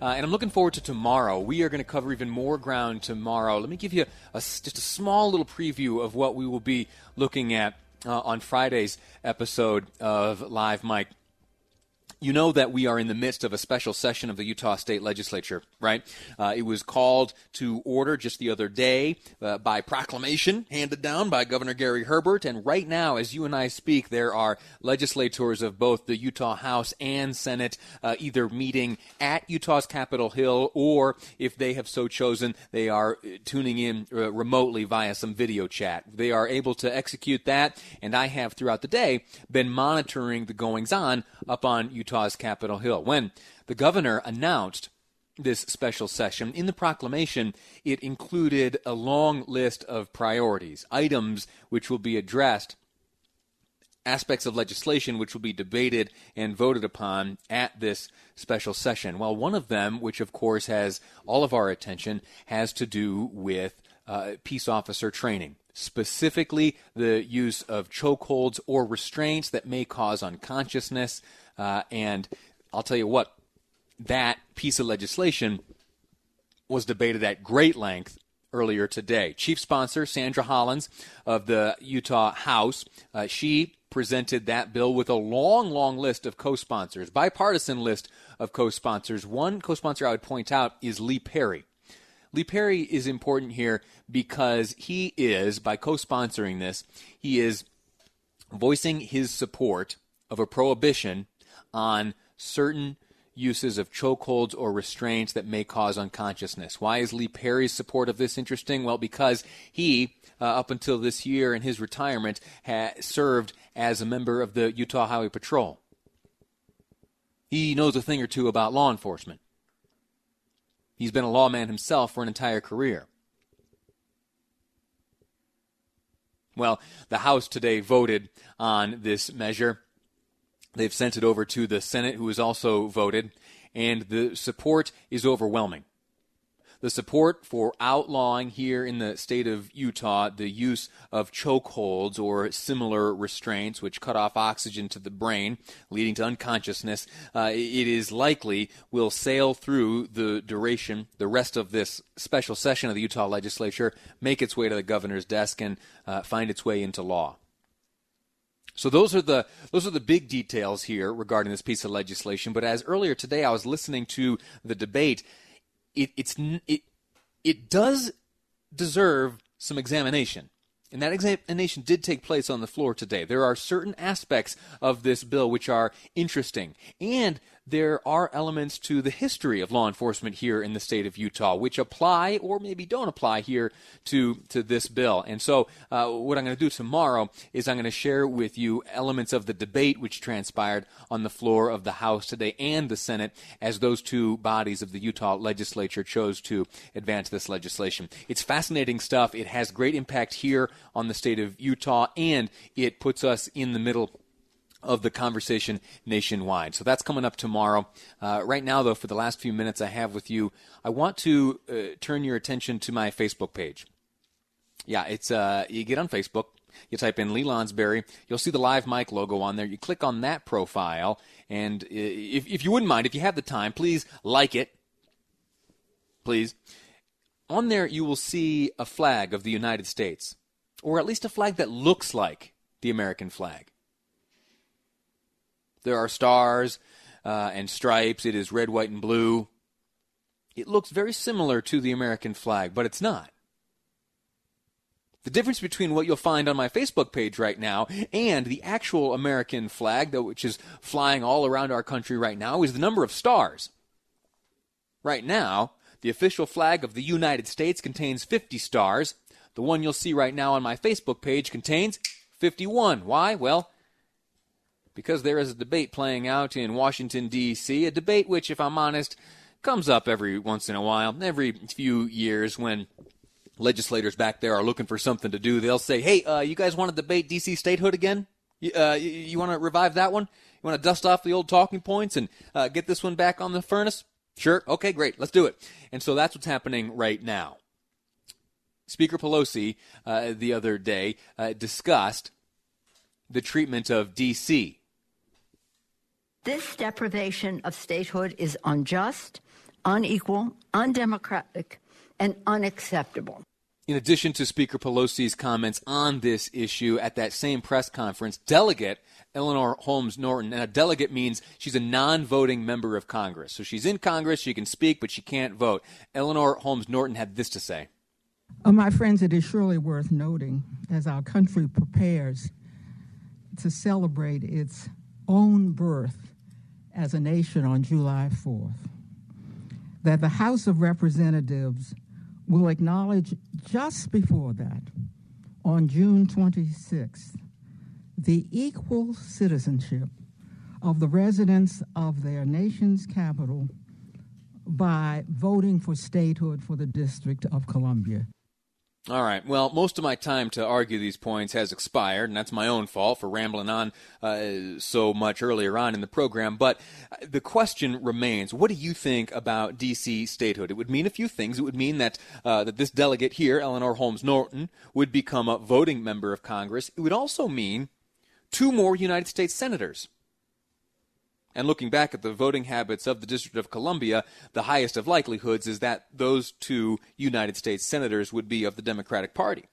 Uh, and I'm looking forward to tomorrow. We are going to cover even more ground tomorrow. Let me give you a, just a small little preview of what we will be looking at uh, on Friday's episode of Live Mike you know that we are in the midst of a special session of the Utah State Legislature, right? Uh, it was called to order just the other day uh, by proclamation handed down by Governor Gary Herbert. And right now, as you and I speak, there are legislators of both the Utah House and Senate uh, either meeting at Utah's Capitol Hill or, if they have so chosen, they are uh, tuning in uh, remotely via some video chat. They are able to execute that. And I have throughout the day been monitoring the goings on up on Utah Utah's Capitol Hill. When the governor announced this special session, in the proclamation, it included a long list of priorities, items which will be addressed, aspects of legislation which will be debated and voted upon at this special session. Well, one of them, which of course has all of our attention, has to do with uh, peace officer training specifically the use of chokeholds or restraints that may cause unconsciousness, uh, and I'll tell you what, that piece of legislation was debated at great length earlier today. Chief sponsor Sandra Hollins of the Utah House, uh, she presented that bill with a long, long list of co-sponsors, bipartisan list of co-sponsors. One co-sponsor I would point out is Lee Perry. Lee Perry is important here because he is, by co-sponsoring this, he is voicing his support of a prohibition on certain uses of chokeholds or restraints that may cause unconsciousness. Why is Lee Perry's support of this interesting? Well, because he, uh, up until this year in his retirement, ha- served as a member of the Utah Highway Patrol. He knows a thing or two about law enforcement. He's been a lawman himself for an entire career. Well, the House today voted on this measure. They've sent it over to the Senate, who has also voted, and the support is overwhelming. The support for outlawing here in the state of Utah the use of chokeholds or similar restraints, which cut off oxygen to the brain, leading to unconsciousness, uh, it is likely will sail through the duration, the rest of this special session of the Utah legislature, make its way to the governor's desk, and uh, find its way into law. So those are the those are the big details here regarding this piece of legislation. But as earlier today, I was listening to the debate. It, it's it it does deserve some examination. And that examination did take place on the floor today. There are certain aspects of this bill which are interesting. And there are elements to the history of law enforcement here in the state of Utah, which apply or maybe don't apply here to, to this bill. And so, uh, what I'm going to do tomorrow is I'm going to share with you elements of the debate which transpired on the floor of the House today and the Senate as those two bodies of the Utah legislature chose to advance this legislation. It's fascinating stuff. It has great impact here on the state of Utah, and it puts us in the middle of the conversation nationwide. So that's coming up tomorrow. Uh, right now, though, for the last few minutes I have with you, I want to uh, turn your attention to my Facebook page. Yeah, it's uh, you get on Facebook, you type in Lee Lonsberry, you'll see the Live Mike logo on there. You click on that profile, and uh, if, if you wouldn't mind, if you have the time, please like it. Please. On there, you will see a flag of the United States, or at least a flag that looks like the American flag. There are stars. uh, and stripes. It is red, white, and blue. It looks very similar to the American flag, but it's not. The difference between what you'll find on my Facebook page right now and the actual American flag, which is flying all around our country right now, is the number of stars. Right now, the official flag of the United States contains 50 stars. The one you'll see right now on my Facebook page contains 51. Why? Well, because there is a debate playing out in Washington, D.C., a debate which, if I'm honest, comes up every once in a while, every few years when legislators back there are looking for something to do. They'll say, hey, uh, you guys want to debate D.C. statehood again? You, uh, you want to revive that one? You want to dust off the old talking points and uh, get this one back on the furnace? Sure. Okay, great. Let's do it. And so that's what's happening right now. Speaker Pelosi uh, the other day uh, discussed the treatment of D.C. This deprivation of statehood is unjust, unequal, undemocratic, and unacceptable. In addition to Speaker Pelosi's comments on this issue at that same press conference, Delegate Eleanor Holmes Norton, and a delegate means she's a non voting member of Congress. So she's in Congress, she can speak, but she can't vote. Eleanor Holmes Norton had this to say. Oh, my friends, it is surely worth noting as our country prepares to celebrate its own birth as a nation on July 4th that the House of Representatives will acknowledge just before that, on June 26th, the equal citizenship of the residents of their nation's capital by voting for statehood for the District of Columbia. All right. Well, most of my time to argue these points has expired, and that's my own fault for rambling on uh, so much earlier on in the program. But uh, the question remains: What do you think about D.C. statehood? It would mean a few things. It would mean that uh, that this delegate here, Eleanor Holmes Norton, would become a voting member of Congress. It would also mean two more United States senators. And looking back at the voting habits of the District of Columbia, the highest of likelihoods is that those two United States senators would be of the Democratic Party.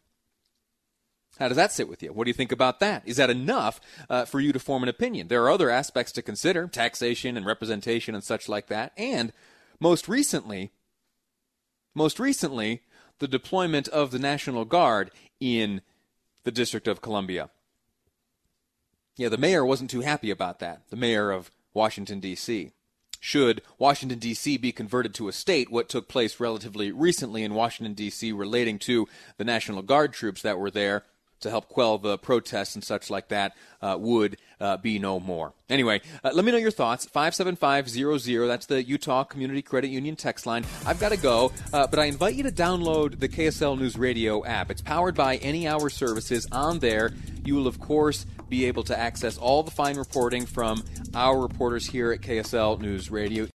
How does that sit with you? What do you think about that? Is that enough uh, for you to form an opinion? There are other aspects to consider taxation and representation and such like that. And most recently, most recently, the deployment of the National Guard in the District of Columbia. Yeah, the mayor wasn't too happy about that. The mayor of Washington, D.C. Should Washington, D.C. be converted to a state, what took place relatively recently in Washington, D.C. relating to the National Guard troops that were there to help quell the protests and such like that uh, would uh, be no more. Anyway, uh, let me know your thoughts. 57500, that's the Utah Community Credit Union text line. I've got to go, uh, but I invite you to download the KSL News Radio app. It's powered by Any Hour Services. On there, you will, of course, be able to access all the fine reporting from our reporters here at KSL News Radio.